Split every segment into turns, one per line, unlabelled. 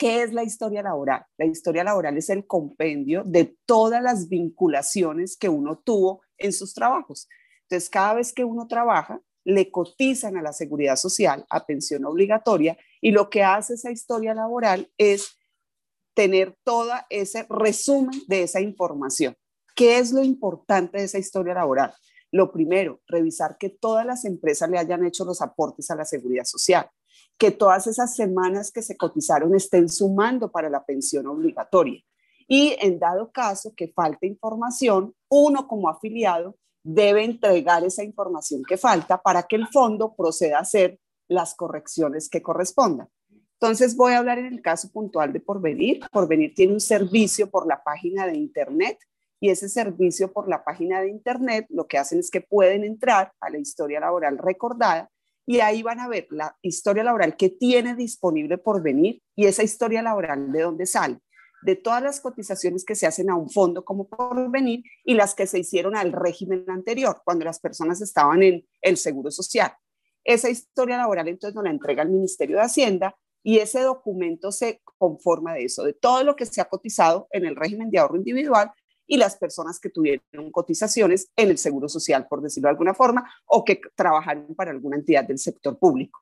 ¿Qué es la historia laboral? La historia laboral es el compendio de todas las vinculaciones que uno tuvo en sus trabajos. Entonces, cada vez que uno trabaja, le cotizan a la seguridad social, a pensión obligatoria, y lo que hace esa historia laboral es tener todo ese resumen de esa información. ¿Qué es lo importante de esa historia laboral? Lo primero, revisar que todas las empresas le hayan hecho los aportes a la seguridad social, que todas esas semanas que se cotizaron estén sumando para la pensión obligatoria. Y en dado caso que falte información, uno como afiliado debe entregar esa información que falta para que el fondo proceda a hacer las correcciones que correspondan. Entonces voy a hablar en el caso puntual de Porvenir. Porvenir tiene un servicio por la página de Internet y ese servicio por la página de Internet lo que hacen es que pueden entrar a la historia laboral recordada y ahí van a ver la historia laboral que tiene disponible Porvenir y esa historia laboral de dónde sale de todas las cotizaciones que se hacen a un fondo como por venir y las que se hicieron al régimen anterior, cuando las personas estaban en el Seguro Social. Esa historia laboral entonces nos la entrega el Ministerio de Hacienda y ese documento se conforma de eso, de todo lo que se ha cotizado en el régimen de ahorro individual y las personas que tuvieron cotizaciones en el Seguro Social, por decirlo de alguna forma, o que trabajaron para alguna entidad del sector público.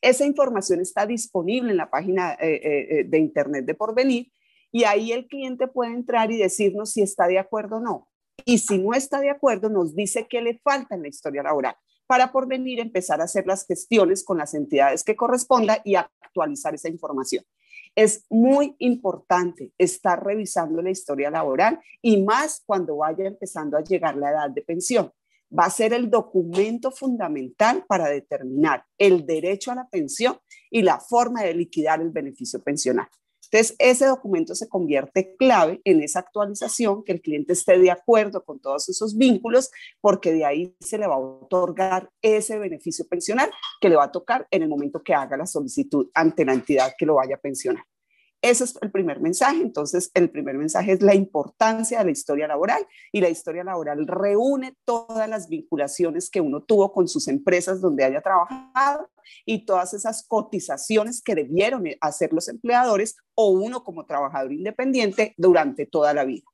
Esa información está disponible en la página eh, eh, eh, de Internet de Porvenir y ahí el cliente puede entrar y decirnos si está de acuerdo o no. Y si no está de acuerdo, nos dice qué le falta en la historia laboral para por venir empezar a hacer las gestiones con las entidades que corresponda y actualizar esa información. Es muy importante estar revisando la historia laboral y más cuando vaya empezando a llegar la edad de pensión. Va a ser el documento fundamental para determinar el derecho a la pensión y la forma de liquidar el beneficio pensional. Entonces, ese documento se convierte clave en esa actualización, que el cliente esté de acuerdo con todos esos vínculos, porque de ahí se le va a otorgar ese beneficio pensional que le va a tocar en el momento que haga la solicitud ante la entidad que lo vaya a pensionar. Ese es el primer mensaje. Entonces, el primer mensaje es la importancia de la historia laboral y la historia laboral reúne todas las vinculaciones que uno tuvo con sus empresas donde haya trabajado y todas esas cotizaciones que debieron hacer los empleadores o uno como trabajador independiente durante toda la vida.